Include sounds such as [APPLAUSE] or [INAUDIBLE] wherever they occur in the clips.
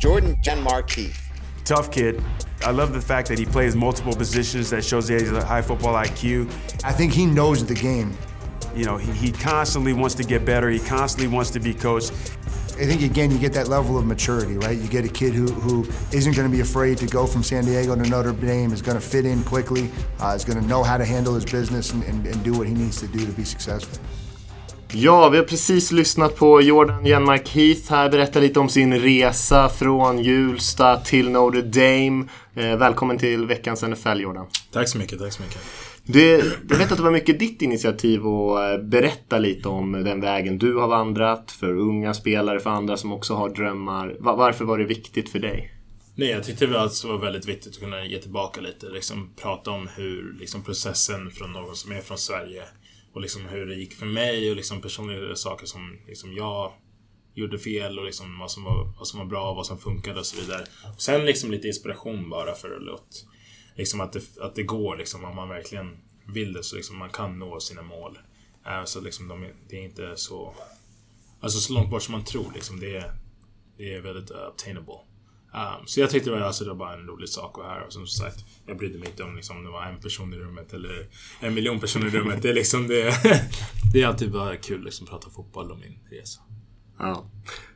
Jordan Genmark Keith. Tough kid. I love the fact that he plays multiple positions. That shows he has a high football IQ. I think he knows the game. You know, he, he constantly wants to get better. He constantly wants to be coached. I think again you get that level of maturity, right? You get a kid who, who isn't going to be afraid to go from San Diego to Notre Dame, is going to fit in quickly, uh, is going to know how to handle his business and, and, and do what he needs to do to be successful. Ja, vi har precis lyssnat på Jordan Jenmark Heath här berätta lite om sin resa från Hjulsta till Notre Dame. Eh, välkommen till veckans NFL Jordan. Tack så mycket, tack så mycket. Det, jag vet att det var mycket ditt initiativ att eh, berätta lite om den vägen du har vandrat för unga spelare, för andra som också har drömmar. Varför var det viktigt för dig? Nej, jag tyckte det var väldigt viktigt att kunna ge tillbaka lite. Liksom prata om hur liksom, processen från någon som är från Sverige och liksom hur det gick för mig och liksom personliga saker som liksom jag gjorde fel och liksom vad, som var, vad som var bra och vad som funkade och så vidare. Och sen liksom lite inspiration bara för att låta liksom att det, att det går liksom om man verkligen vill det så liksom man kan nå sina mål. Äh, så liksom de, det är inte så... Alltså så långt bort som man tror liksom. Det är, det är väldigt obtainable. Um, så jag tyckte det var, alltså, det var bara en rolig sak att här. Och som sagt, jag brydde mig inte om liksom, det var en person i rummet eller en miljon personer i rummet. Det är liksom det... [LAUGHS] det är alltid bara kul liksom prata fotboll om min resa. Ja.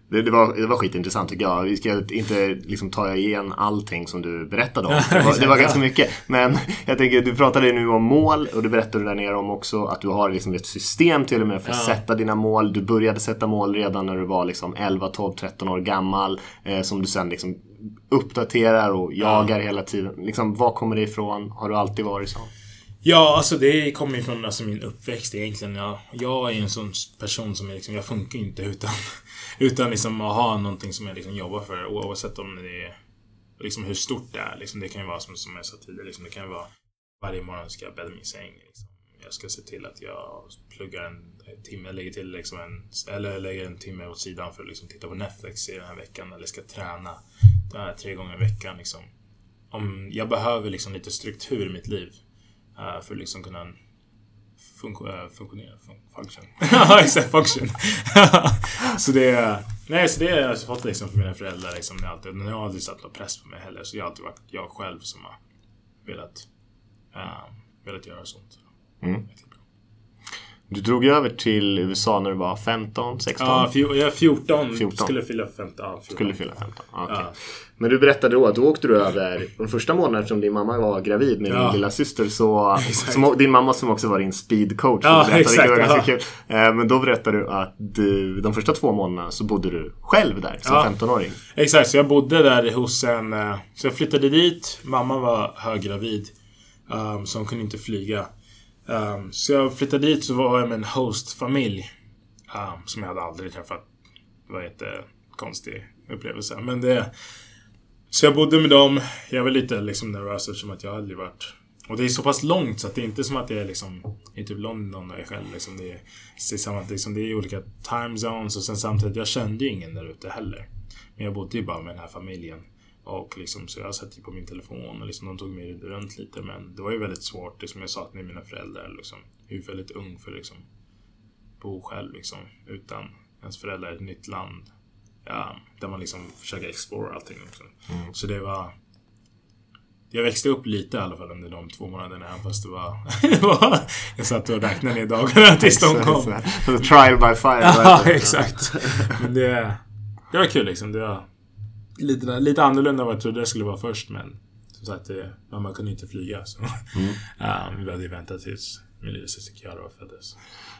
Det, det, var, det var skitintressant tycker jag. Vi ska inte liksom ta igen allting som du berättade om. Det var, det var ganska mycket. Men jag tänker, du pratade nu om mål och du berättade där nere om också att du har liksom ett system till och med för att ja. sätta dina mål. Du började sätta mål redan när du var liksom 11, 12, 13 år gammal. Eh, som du sen liksom uppdaterar och jagar ja. hela tiden. Liksom, var kommer det ifrån? Har du alltid varit så? Ja, alltså det kommer ju från alltså, min uppväxt egentligen. Jag, jag är en sån person som är liksom, jag funkar inte utan, [LAUGHS] utan liksom att ha någonting som jag liksom jobbar för. Oavsett om det är liksom hur stort det är. Liksom, det kan ju vara som, som jag sa tidigare, liksom, det kan ju vara varje morgon ska jag bädda min säng. Liksom. Jag ska se till att jag pluggar en, en timme, lägger till liksom en, eller lägger en timme åt sidan för att liksom titta på Netflix i den här veckan. Eller ska träna här, tre gånger i veckan. Liksom. Om, jag behöver liksom lite struktur i mitt liv. Uh, för att liksom kunna fun uh, funktionera. Fun function. [LAUGHS] Ja, exakt. Function. [LAUGHS] så det är... Nej, så det har jag fått liksom från mina föräldrar. Liksom, jag, alltid, jag har aldrig satt någon press på mig heller. Så jag har alltid varit jag själv som har velat, uh, velat göra sånt. Mm. Du drog över till USA när du var 15, 16? Ja, jag är 14. 14. Skulle fylla 15. Ja, 14. Skulle fylla 15, okay. ja. Men du berättade då att då åkte du över de första månaderna eftersom din mamma var gravid med ja. din lilla syster så [LAUGHS] som, Din mamma som också var din speedcoach. Ja, exakt. Var ganska kul. Eh, men då berättade du att du, de första två månaderna så bodde du själv där som ja. 15-åring. Exakt, så jag bodde där hos en... Eh, så jag flyttade dit. Mamma var höggravid. Um, så hon kunde inte flyga. Um, så jag flyttade dit så var jag med en hostfamilj. Um, som jag hade aldrig träffat. Det var en Konstig upplevelse. Men det... Så jag bodde med dem. Jag var lite liksom nervös eftersom att jag aldrig varit... Och det är så pass långt så att det är inte som att jag är liksom i typ London och jag själv liksom. Det är, det är, samma, liksom, det är olika time zones och sen samtidigt, jag kände ju ingen där ute heller. Men jag bodde ju bara med den här familjen. Och liksom, så jag satt ju på min telefon och liksom, de tog mig runt lite. Men det var ju väldigt svårt. Liksom, jag saknade mina föräldrar. Liksom. Jag är väldigt ung för att liksom, bo själv liksom, utan ens föräldrar i ett nytt land. Ja, där man liksom försöker explora allting. Liksom. Mm. Så det var... Jag växte upp lite i alla fall under de två månaderna. Fast [LAUGHS] det var... jag satt och räknade ner dagarna [LAUGHS] tills de kom. Trial by fire. [LAUGHS] ja, exakt. Men det, det var kul liksom. Det var, lite, lite annorlunda än vad jag trodde det skulle vara först. Men som sagt, det, mamma kunde inte flyga. Så mm. [LAUGHS] um, vi hade väntat tills min lillasyster Kiara föddes.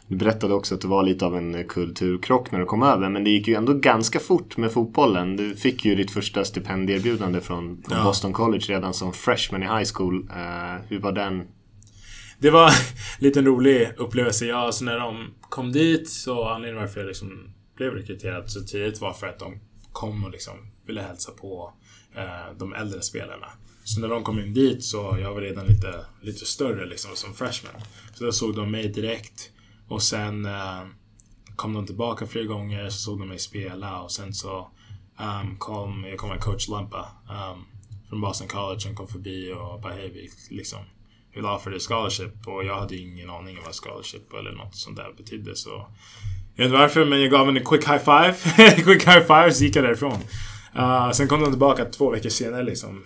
Du berättade också att det var lite av en kulturkrock när du kom över. Men det gick ju ändå ganska fort med fotbollen. Du fick ju ditt första stipendierbjudande från, från ja. Boston College redan som freshman i high school. Uh, hur var den? Det var [LAUGHS] en liten rolig upplevelse. Ja, alltså när de kom dit så anledningen varför jag liksom blev rekryterad så tidigt var för att de kom och liksom ville hälsa på eh, de äldre spelarna. Så när de kom in dit så jag var redan lite, lite större liksom som freshman. Så då såg de mig direkt. Och sen eh, kom de tillbaka flera gånger, så såg de mig spela och sen så um, kom, jag kom med coach Lampa um, från Boston College. som kom förbi och bara hej, vi liksom vill offer dig scholarship. Och jag hade ingen aning om vad scholarship eller något sånt där betydde. Så jag vet inte varför, men jag gav henne en quick high five. [LAUGHS] quick high five, så gick jag därifrån. Uh, sen kom de tillbaka två veckor senare liksom.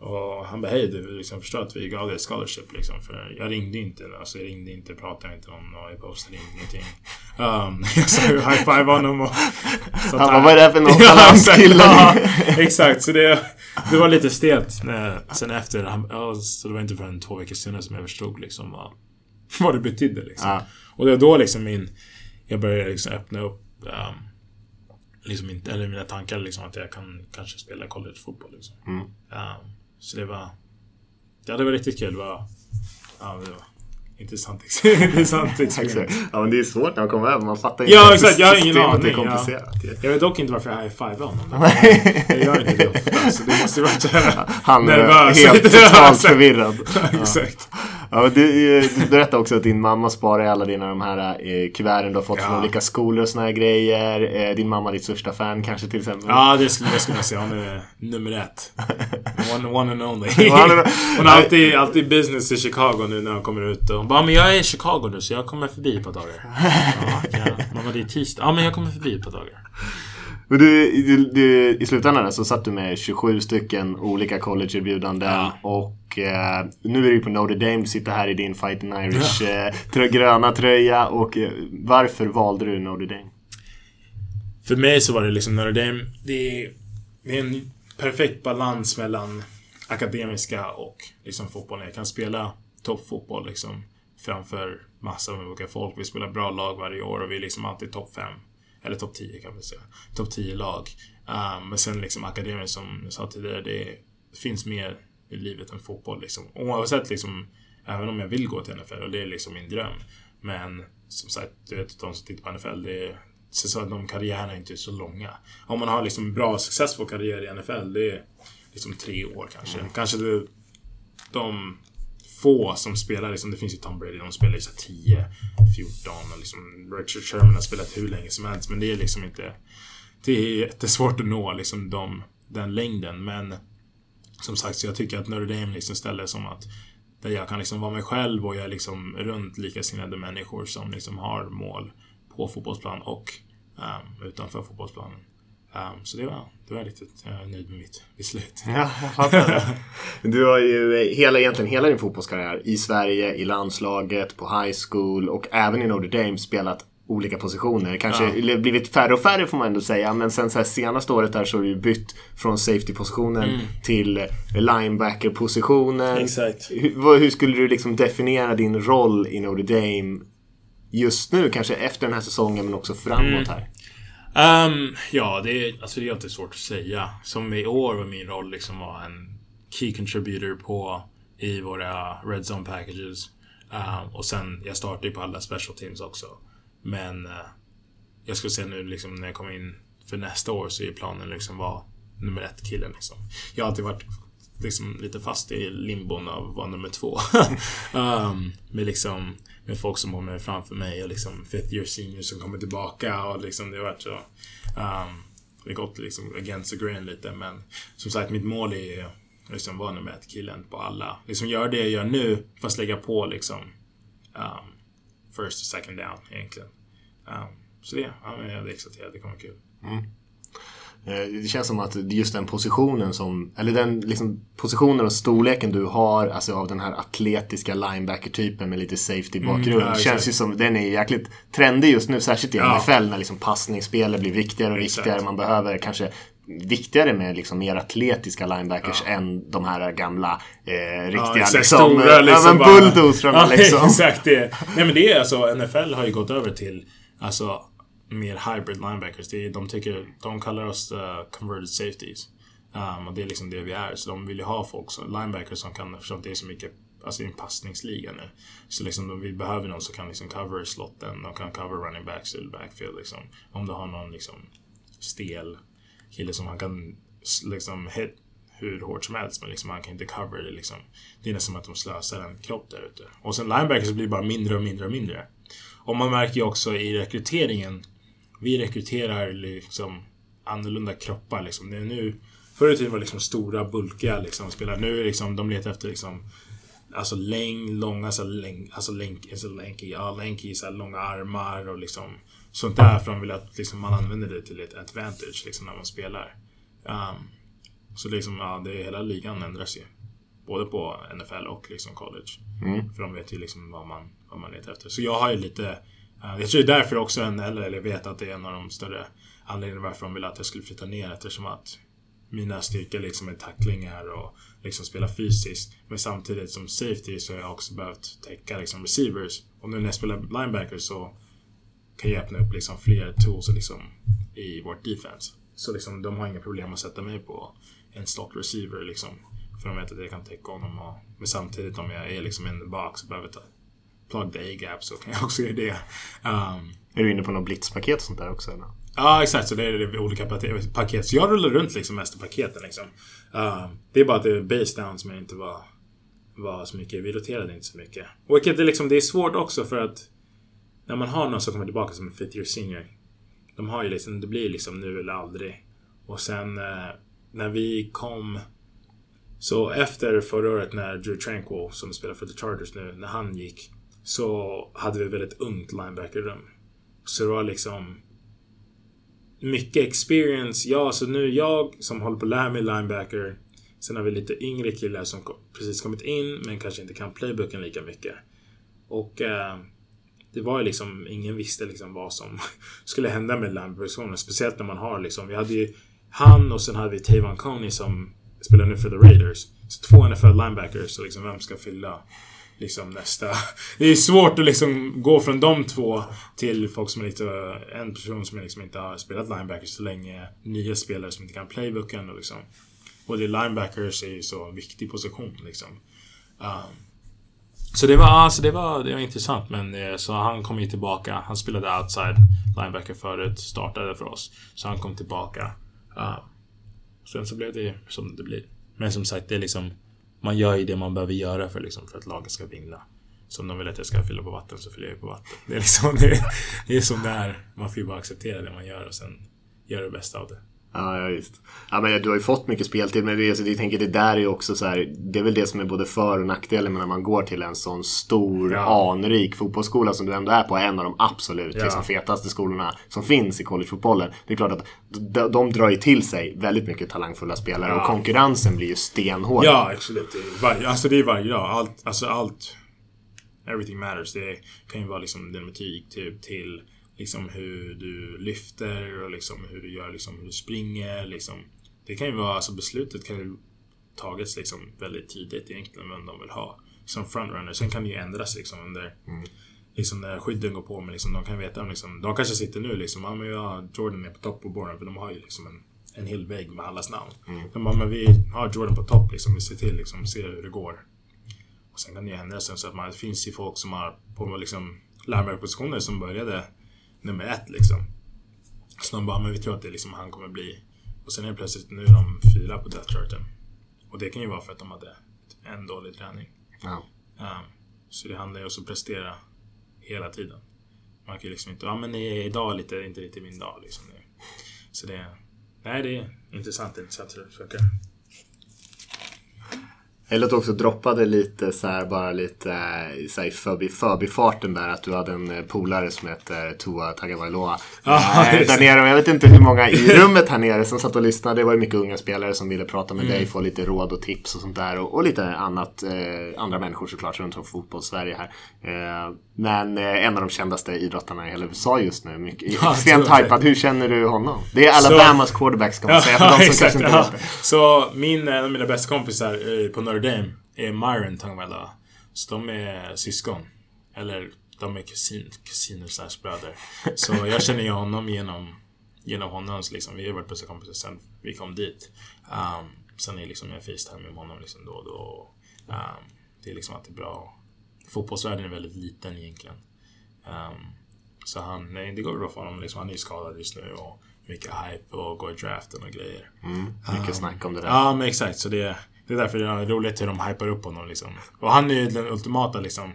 Och han bara hej du, liksom, förstår att vi gav dig ett scholarship liksom. För jag ringde inte, alltså jag ringde inte, pratade inte om något, jag postade ingenting. Um, [LAUGHS] jag sa high five honom och... Han bara, vad är det här för [LAUGHS] nonchalanskille? ja, exakt, så det, det var lite stelt. När, sen efter, han, ja, så det var inte förrän två veckor senare som jag förstod liksom vad, vad det betydde liksom. Ja. Och det var då liksom min... Jag började liksom öppna upp um, liksom inte, eller mina tankar liksom att jag kan kanske spela collegefotboll liksom. Mm. Um, så det var... Ja, det var riktigt kul. Det var... Ja, det var intressant, [LAUGHS] intressant experience. [LAUGHS] Exakt. Ja men det är svårt när man kommer över. Man fattar Ja, exakt. Jag har ingen aning. komplicerat. Ja. Jag vet dock inte varför jag high-fivar honom. [LAUGHS] Jag gör inte det ofta, så det måste ju varit såhär Han är helt totalt förvirrad. Exakt. Ja, du, du berättade också att din mamma sparar alla dina de här eh, kuverten du har fått Ja. från olika skolor och såna här grejer. Eh, din mamma är ditt största fan kanske till exempel. Ja, det skulle, det skulle jag säga. Hon är nummer ett. One, one and only. [LAUGHS] Hon har alltid, alltid business i Chicago nu när hon kommer ut. Och hon bara, men jag är i Chicago nu så jag kommer förbi par dagar. Ja, okej. Mamma, det är tisdag. Ja, men jag kommer förbi par dagar. Men du, du, du, I slutändan så satt du med 27 stycken olika collegeerbjudanden Ja. och eh, nu är du på Notre Dame, du sitter här i din Fighting Irish eh, trö, gröna tröja och eh, varför valde du Notre Dame? För mig så var det liksom Notre Dame. Det är, det är en perfekt balans mellan akademiska och liksom fotbollen. Jag kan spela toppfotboll liksom framför massor med olika folk. Vi spelar bra lag varje år och vi är liksom alltid topp 5. Eller topp 10 kan man säga. Topp 10 lag. Um, men sen liksom akademiskt som jag sa tidigare, det, finns mer i livet än fotboll liksom. Oavsett liksom, även om jag vill gå till NFL och det är liksom min dröm. Men som sagt, du vet de som tittar på NFL, det är så att de karriärerna är inte så långa. Om man har liksom bra successful karriär i NFL, det är liksom tre år kanske. Kanske det, de få som spelar, liksom, det finns ju Tom Brady, de spelar ju så 10, 14 och liksom Richard Sherman har spelat hur länge som helst men det är liksom inte Det är jättesvårt att nå liksom de, den längden men Som sagt, så jag tycker att Notre Dame liksom ställer som att Där jag kan liksom vara mig själv och jag är liksom runt likasinnade människor som liksom har mål på fotbollsplan och um, utanför fotbollsplanen. Um, så det var, det var riktigt, är nöjd med mitt beslut. [LAUGHS] Ja. Du har ju hela, egentligen hela din fotbollskarriär i Sverige, i landslaget, på high school och även i Notre Dame spelat olika positioner. Kanske Ja. blivit färre och färre får man ändå säga. Men sen så här senaste året där så har du bytt från safety-positionen till linebacker-positionen. Exakt. Hur, hur skulle du liksom definiera din roll i Notre Dame just nu? Kanske efter den här säsongen men också framåt här. Um, ja, det är, alltså det är alltid svårt att säga. Som i år var min roll liksom vara en key contributor på i våra Red Zone packages. Um, och sen, jag startade ju på alla special teams också. Men uh, jag skulle säga nu liksom när jag kommer in för nästa år så är planen liksom vara nummer ett killen liksom. Jag har alltid varit liksom lite fast i limbon av vara nummer två. [LAUGHS] um, med liksom med folk som kommer framför mig och liksom fifth year seniors som kommer tillbaka och liksom det har varit så um, det har gått liksom against the grain lite men som sagt mitt mål är ju liksom vara nummer ett killen på alla. Liksom göra det jag gör nu fast lägga på liksom um, first och second down egentligen. Um, så det, ja, jag är exalterad. Det kommer vara kul. Eh, Det känns som att just den positionen som, eller den liksom positionen och storleken du har, alltså av den här atletiska linebacker-typen med lite safety-bakgrund. Mm, ja, känns ju som, den är jäkligt trendig just nu, särskilt i Ja. NFL när liksom passningsspelet blir viktigare och Exakt. viktigare. Man behöver kanske viktigare med liksom mer atletiska linebackers än de här gamla eh, riktiga exakt, liksom, stora, eh, liksom, ja, bulldozrarna Ja, liksom. [LAUGHS] exakt det. Nej men det är alltså, NFL har ju gått över till alltså mer hybrid linebackers. Det är, de tycker, de kallar oss uh, converted safeties. Um, och det är liksom det vi är. Så de vill ju ha folk som linebackers som kan, eftersom det är så mycket Alltså i en passningsliga nu. Så liksom vi behöver någon som kan liksom cover slotten. De kan cover running backs eller backfield liksom. Om du har någon liksom stel kille som han kan liksom hit hur hårt som helst men liksom han kan inte cover det liksom. Det är nästan som att de slösar en kropp där ute. Och sen linebackers blir bara mindre och mindre och mindre. Och man märker ju också i rekryteringen. Vi rekryterar liksom annorlunda kroppar liksom. Det är nu Förr i tiden var det liksom stora, bulkiga liksom spelare. Nu liksom, de letar efter liksom Alltså längd, långa, så länk, alltså länk, alltså länky, ja länky, så här långa armar och liksom Sånt där för de vill att liksom, man använder det till ett advantage liksom när man spelar. Um, så liksom, ja, det är hela ligan ändras ju. Både på NFL och liksom college. Mm. För de vet ju liksom vad man, vad man letar efter. Så jag har ju lite... Eh, jag tror det är därför också en, eller, eller jag vet att det är en av de större anledningarna varför de ville att jag skulle flytta ner eftersom att mina styrkor liksom är tacklingar och liksom spela fysiskt. Men samtidigt som safety så har jag också behövt täcka liksom receivers. Och nu när jag spelar linebacker så kan jag öppna upp liksom fler tools liksom i vårt defense. Så liksom de har inga problem att sätta mig på en slot receiver liksom. För de vet att jag kan täcka honom. Och, men samtidigt om jag är liksom in the box och behöver ta plug the A-gap så kan jag också göra det. Um, är du inne på något blitzpaket och sånt där också? Eller? Ja, exakt. Så det är det olika paket. Så jag rullar runt liksom mest i paketen. Liksom. Uh, det är bara att det är base down som jag inte var, var så mycket. Vi roterade inte så mycket. Och vilket är, liksom, det är svårt också för att när man har någon som kommer tillbaka som en fifth year senior. De har ju liksom, det blir liksom nu eller aldrig. Och sen uh, när vi kom... Så efter förra året när Drew Tranquil, som spelar för The Chargers nu, när han gick. Så hade vi väldigt ungt linebacker-rum. Så det var liksom mycket experience. Ja, så nu jag som håller på att lära mig linebacker. Sen har vi lite yngre killar som precis kommit in men kanske inte kan playbooken lika mycket. Och eh, det var ju liksom, ingen visste liksom vad som [LAUGHS] skulle hända med linebacker Speciellt när man har liksom, vi hade ju han och sen hade vi Tavon Coney som spelar nu för the Raiders. Så två NFL linebackers så liksom vem ska fylla liksom nästa... Det är svårt att liksom gå från de två till folk som är lite... En person som liksom inte har spelat linebacker så länge. Nya spelare som inte kan playbooken och liksom... Och det linebackers är ju så viktig position liksom. Um, så det var, alltså det var, det var intressant men eh, så han kom ju tillbaka. Han spelade outside linebacker förut, startade för oss. Så han kom tillbaka. Uh, sen så blev det som det blir. Men som sagt, det är liksom man gör ju det man behöver göra för, liksom, för att laget ska vinna. Så om de vill att jag ska fylla på vatten så fyller jag på vatten. Det är liksom [LAUGHS] det, det är som det är. Man får ju bara acceptera det man gör och sen göra det bästa av det. Ja, ja visst. Ja, men du har ju fått mycket speltid, men det, jag tänker det där är ju också så här, Det är väl det som är både för och nackdelen när man går till en sån stor, ja. anrik fotbollsskola som du ändå är på. En av de absolut ja. liksom, fetaste skolorna som finns i collegefotbollen. Det är klart att de, de drar ju till sig väldigt mycket talangfulla spelare ja. och konkurrensen blir ju stenhård. Ja, absolut. Varje, alltså det är varje dag. Allt, alltså allt. Everything matters. Det kan ju vara liksom dynamitik typ till liksom hur du lyfter och liksom hur du gör, liksom hur du springer. Liksom. Det kan ju vara, alltså beslutet kan ju tagits liksom väldigt tidigt egentligen vem de vill ha som frontrunner. Sen kan det ju ändras liksom under mm. liksom när skydden går på. Men liksom, de kan veta liksom, de kanske sitter nu liksom, ja men ja, Jordan är på topp på borden för de har ju liksom en, en hel vägg med allas namn. Mm. De bara, men vi har Jordan på topp liksom, vi ser till liksom, ser hur det går. Och sen kan det ju ändras sen så att man, det finns ju folk som har på liksom positioner som började nummer ett liksom. Så de bara, men vi tror att det är liksom han kommer bli. Och sen är det plötsligt, nu är de fyra på death charten. Och det kan ju vara för att de hade en dålig träning. Ja. Um, så det handlar ju också om att prestera hela tiden. Man kan ju liksom inte, ja men idag lite, inte riktigt min dag liksom. Så det, nej det är intressant, intressant hur det funkar. Eller att du också droppade lite så här, bara lite så här, förbi, förbifarten där att du hade en eh, polare som hette Tua Tagovailoa. Ah, äh, [LAUGHS] där nere, jag vet inte hur många i rummet här nere som satt och lyssnade. Det var ju mycket unga spelare som ville prata med mm. dig, få lite råd och tips och sånt där. Och, och lite annat, eh, andra människor såklart runt om fotbolls-Sverige här. Eh, men eh, en av de kändaste idrottarna i hela USA just nu. Mycket, [LAUGHS] ja, extremt hypad. Hur känner du honom? Det är Alabamas så, quarterback ska man ja, säga. För de som [LAUGHS] exakt, kanske inte ja. vet det. Så min, en av mina bästa kompisar eh, på Notre Dame är Myron Tangvalla. Så de är syskon. Eller de är kusin, kusiner slash bröder. Så jag känner ju honom genom, genom honom. Så liksom, vi har varit bästa kompisar sen vi kom dit. Um, sen är liksom jag Facetime med honom liksom då och då. Um, det är liksom alltid bra. Fotbollsvärlden är väldigt liten egentligen. Um, så han, nej, det går bra för honom. Liksom, han är ju skadad just nu och mycket hype och går i draften och grejer. Mm, mycket um, snack om det där. Ja, men exakt. Så det, det är därför det är roligt hur de hypar upp honom liksom. Och han är ju den ultimata liksom.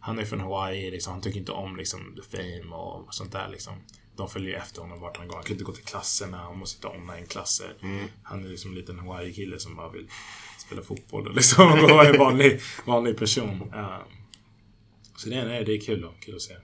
Han är från Hawaii liksom. Han tycker inte om liksom the fame och sånt där liksom. De följer efter honom vart han går. Han kan inte gå till klasserna. Han måste sitta online-klasser. Mm. Han är liksom en liten Hawaii-kille som bara vill spela fotboll och liksom [LAUGHS] vara en vanlig, vanlig person. Um, så det är, nej, det är kul, då, kul att se.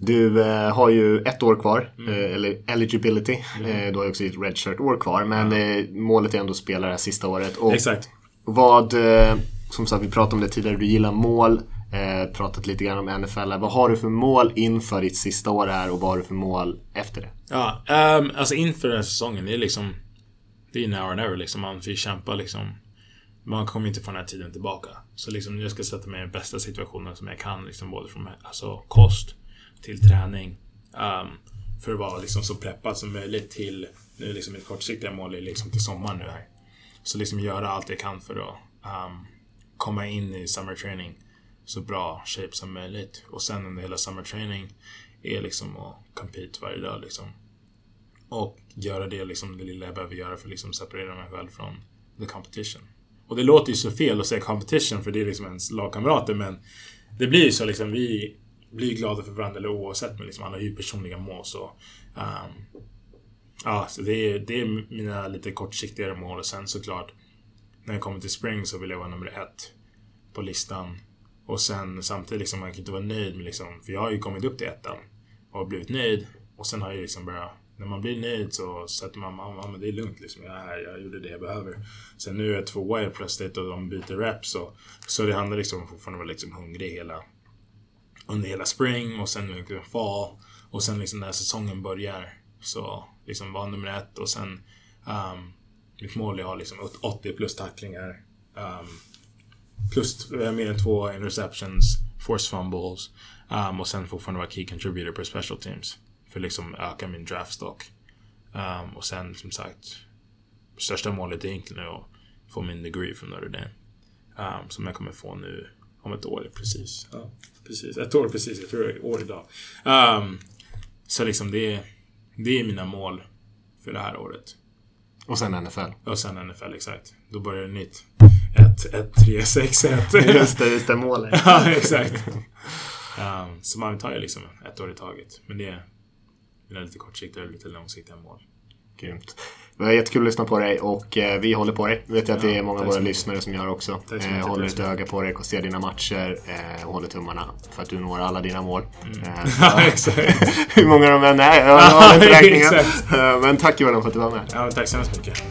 Du eh, har ju ett år kvar, mm. eh, eller eligibility. Mm. Eh, du har ju också ett redshirt-år kvar, men mm. målet är ändå att spela det här sista året. Och Exakt. Vad, eh, som sagt vi pratade om det tidigare, du gillar mål. Eh, pratat lite grann om NFL. Vad har du för mål inför ditt sista år här och vad har du för mål efter det? Ja, um, alltså inför den här säsongen, det är liksom... Det är now or never liksom. Man får kämpa liksom. Man kommer inte få den här tiden tillbaka. Så liksom, jag ska sätta mig i den bästa situationen som jag kan. Liksom, både från alltså, kost till träning. Um, för att vara liksom, så preppad som möjligt till... Nu liksom mitt kortsiktiga mål är liksom till sommaren nu här. Så liksom göra allt jag kan för att um, komma in i summer training så bra shape som möjligt. Och sen under hela summer training är liksom att compete varje dag liksom. Och göra det liksom det lilla jag behöver göra för att liksom separera mig själv från the competition. Och det låter ju så fel att säga competition för det är liksom ens lagkamrater men det blir ju så liksom vi blir glada för varandra eller oavsett men liksom alla har ju personliga mål så um, Ja, så det är, det är mina lite kortsiktigare mål och sen såklart när jag kommer till spring så vill jag vara nummer ett på listan och sen samtidigt liksom, man kan inte vara nöjd med liksom, för jag har ju kommit upp till ettan och blivit nöjd. Och sen har jag liksom börjat, när man blir nöjd så sätter man, ja men det är lugnt liksom, jag, jag gjorde det jag behöver. Sen nu är jag tvåa helt plötsligt och de byter reps och, så det handlar liksom om att fortfarande vara liksom hungrig hela, under hela spring och sen liksom fall. Och sen liksom när säsongen börjar så liksom var nummer ett och sen um, mitt mål är att ha liksom 80 plus tacklingar. Um, plus eh, mer än två interceptions, force fumbles um, och sen fortfarande vara key contributor på special teams. För liksom öka min draftstock. Um, och sen som sagt, största målet är egentligen att få min degree från Notre Dame. Um, som jag kommer få nu om ett år precis. Ja, precis. Ett år precis, jag tror det är år idag. Um, så liksom det är, det är mina mål för det här året. Och sen NFL. Och sen NFL, exakt. Då börjar det nytt. 1, 1, 3, 6, 1. Just det, just det målet. [LAUGHS] ja, exakt. Um, så man tar ju liksom ett år i taget. Men det är, är lite kortsiktiga och lite långsiktiga mål. Grymt. Det var jättekul att lyssna på dig och eh, vi håller på dig. Vet jag att det är många av våra lyssnare som gör också. Eh, håller ett öga på dig och ser dina matcher eh, och håller tummarna för att du når alla dina mål. Mm. Eh, [LAUGHS] [LAUGHS] hur många de än är, jag har [LAUGHS] inte räkningen. men tack Johan för att du var med. Ja, tack så hemskt mycket.